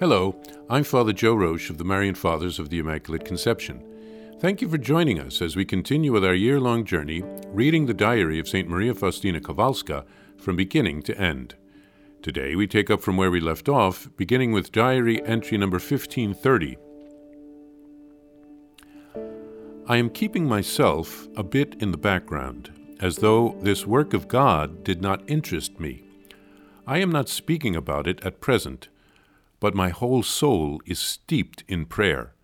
Hello, I'm Father Joe Roesch of the Marian Fathers of the Immaculate Conception. Thank you for joining us as we continue with our year long journey reading the diary of St. Maria Faustina Kowalska from beginning to end. Today we take up from where we left off, beginning with diary entry number 1530. I am keeping myself a bit in the background, as though this work of God did not interest me. I am not speaking about it at present but my whole soul is steeped in prayer,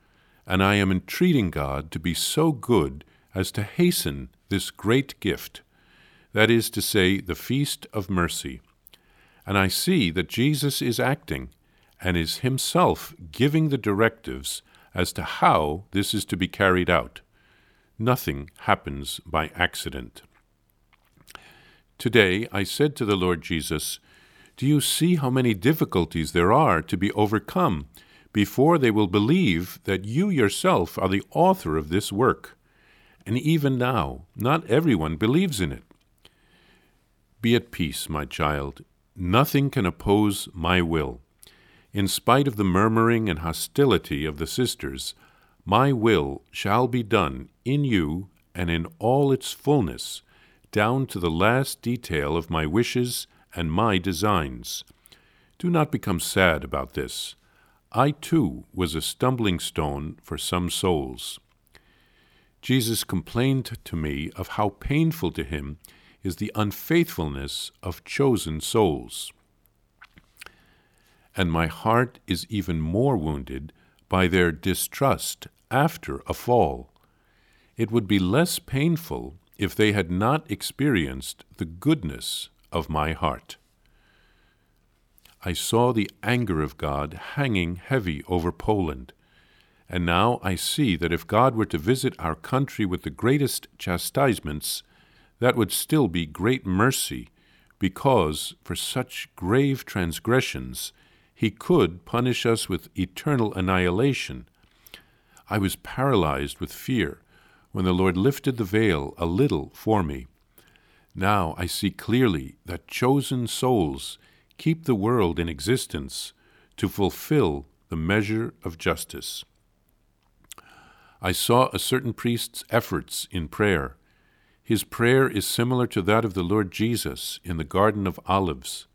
and I am entreating God to be so good as to hasten this great gift, that is to say, the feast of mercy. And I see that Jesus is acting and is himself giving the directives as to how this is to be carried out. Nothing happens by accident. Today I said to the Lord Jesus, do you see how many difficulties there are to be overcome before they will believe that you yourself are the author of this work? And even now, not everyone believes in it. Be at peace, my child. Nothing can oppose my will. In spite of the murmuring and hostility of the sisters, my will shall be done in you and in all its fullness, down to the last detail of my wishes and my designs. Do not become sad about this. I too was a stumbling stone for some souls. Jesus complained to me of how painful to him is the unfaithfulness of chosen souls. And my heart is even more wounded by their distrust after a fall. It would be less painful if they had not experienced the goodness of my heart. I saw the anger of God hanging heavy over Poland, and now I see that if God were to visit our country with the greatest chastisements, that would still be great mercy, because for such grave transgressions he could punish us with eternal annihilation. I was paralyzed with fear when the Lord lifted the veil a little for me. Now I see clearly that chosen souls keep the world in existence to fulfill the measure of justice. I saw a certain priest's efforts in prayer. His prayer is similar to that of the Lord Jesus in the Garden of Olives.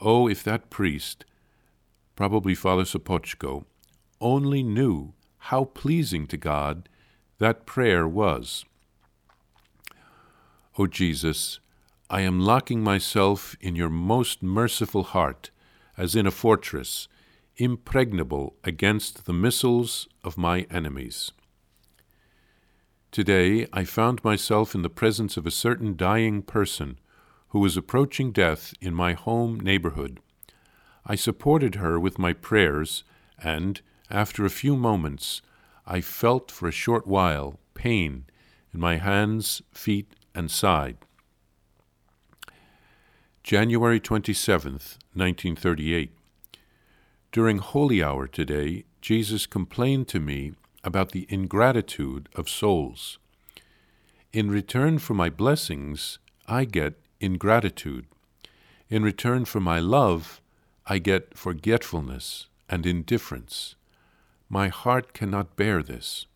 Oh, if that priest, probably Father Sopoćko, only knew how pleasing to God that prayer was. O Jesus, I am locking myself in your most merciful heart, as in a fortress, impregnable against the missiles of my enemies. Today I found myself in the presence of a certain dying person who was approaching death in my home neighborhood. I supported her with my prayers, and, after a few moments, I felt for a short while pain in my hands, feet, and side. January 27th, 1938. During Holy Hour today, Jesus complained to me about the ingratitude of souls. In return for my blessings, I get ingratitude. In return for my love, I get forgetfulness and indifference. My heart cannot bear this.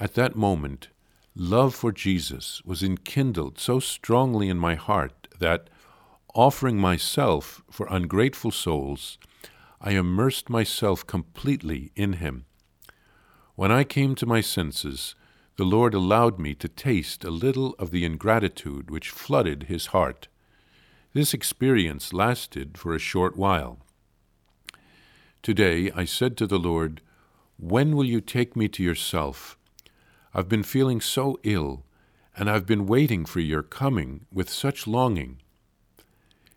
At that moment, love for Jesus was enkindled so strongly in my heart that, offering myself for ungrateful souls, I immersed myself completely in Him. When I came to my senses, the Lord allowed me to taste a little of the ingratitude which flooded His heart. This experience lasted for a short while. Today I said to the Lord, When will you take me to yourself? I've been feeling so ill, and I've been waiting for your coming with such longing.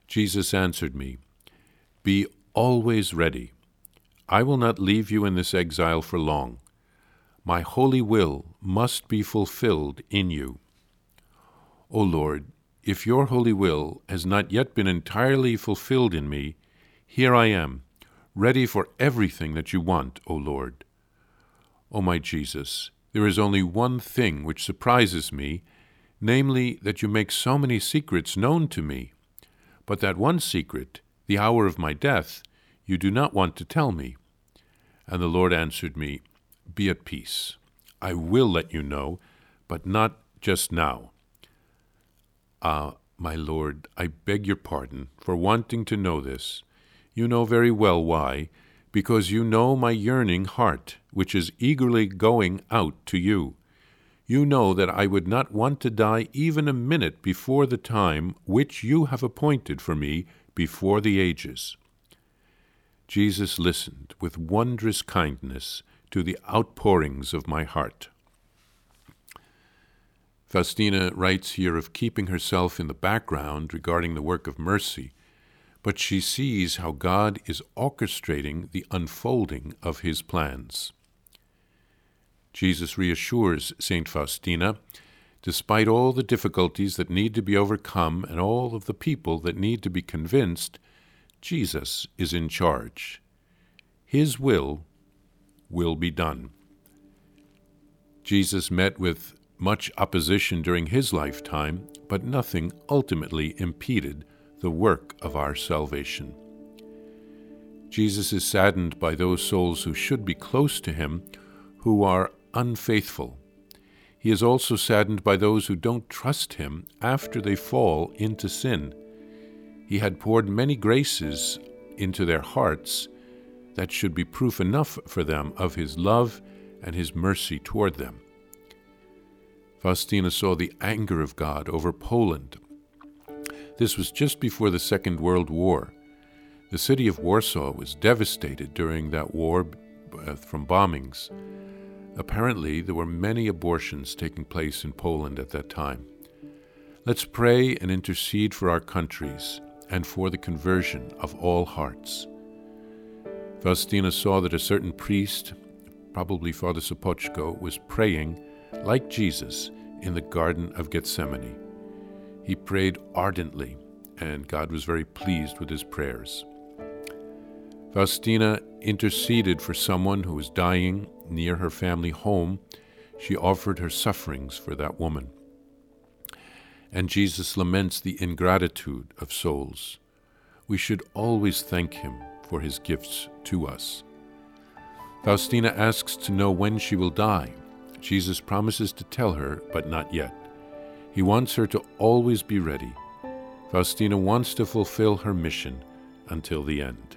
Jesus answered me, Be always ready. I will not leave you in this exile for long. My holy will must be fulfilled in you. O Lord, if your holy will has not yet been entirely fulfilled in me, here I am, ready for everything that you want, O Lord. O my Jesus, there is only one thing which surprises me, namely, that you make so many secrets known to me. But that one secret, the hour of my death, you do not want to tell me. And the Lord answered me, Be at peace. I will let you know, but not just now. Ah, my Lord, I beg your pardon for wanting to know this. You know very well why, because you know my yearning heart, which is eagerly going out to you. You know that I would not want to die even a minute before the time which you have appointed for me before the ages. Jesus listened with wondrous kindness to the outpourings of my heart. Faustina writes here of keeping herself in the background regarding the work of mercy, but she sees how God is orchestrating the unfolding of his plans. Jesus reassures St. Faustina despite all the difficulties that need to be overcome and all of the people that need to be convinced, Jesus is in charge. His will will be done. Jesus met with much opposition during his lifetime, but nothing ultimately impeded the work of our salvation. Jesus is saddened by those souls who should be close to him who are unfaithful. He is also saddened by those who don't trust him after they fall into sin. He had poured many graces into their hearts that should be proof enough for them of his love and his mercy toward them. Faustina saw the anger of God over Poland. This was just before the Second World War. The city of Warsaw was devastated during that war uh, from bombings. Apparently, there were many abortions taking place in Poland at that time. Let's pray and intercede for our countries and for the conversion of all hearts. Faustina saw that a certain priest, probably Father Sopoćko, was praying, like Jesus, in the Garden of Gethsemane. He prayed ardently, and God was very pleased with his prayers. Faustina interceded for someone who was dying near her family home. She offered her sufferings for that woman. And Jesus laments the ingratitude of souls. We should always thank him for his gifts to us. Faustina asks to know when she will die. Jesus promises to tell her, but not yet. He wants her to always be ready. Faustina wants to fulfill her mission until the end.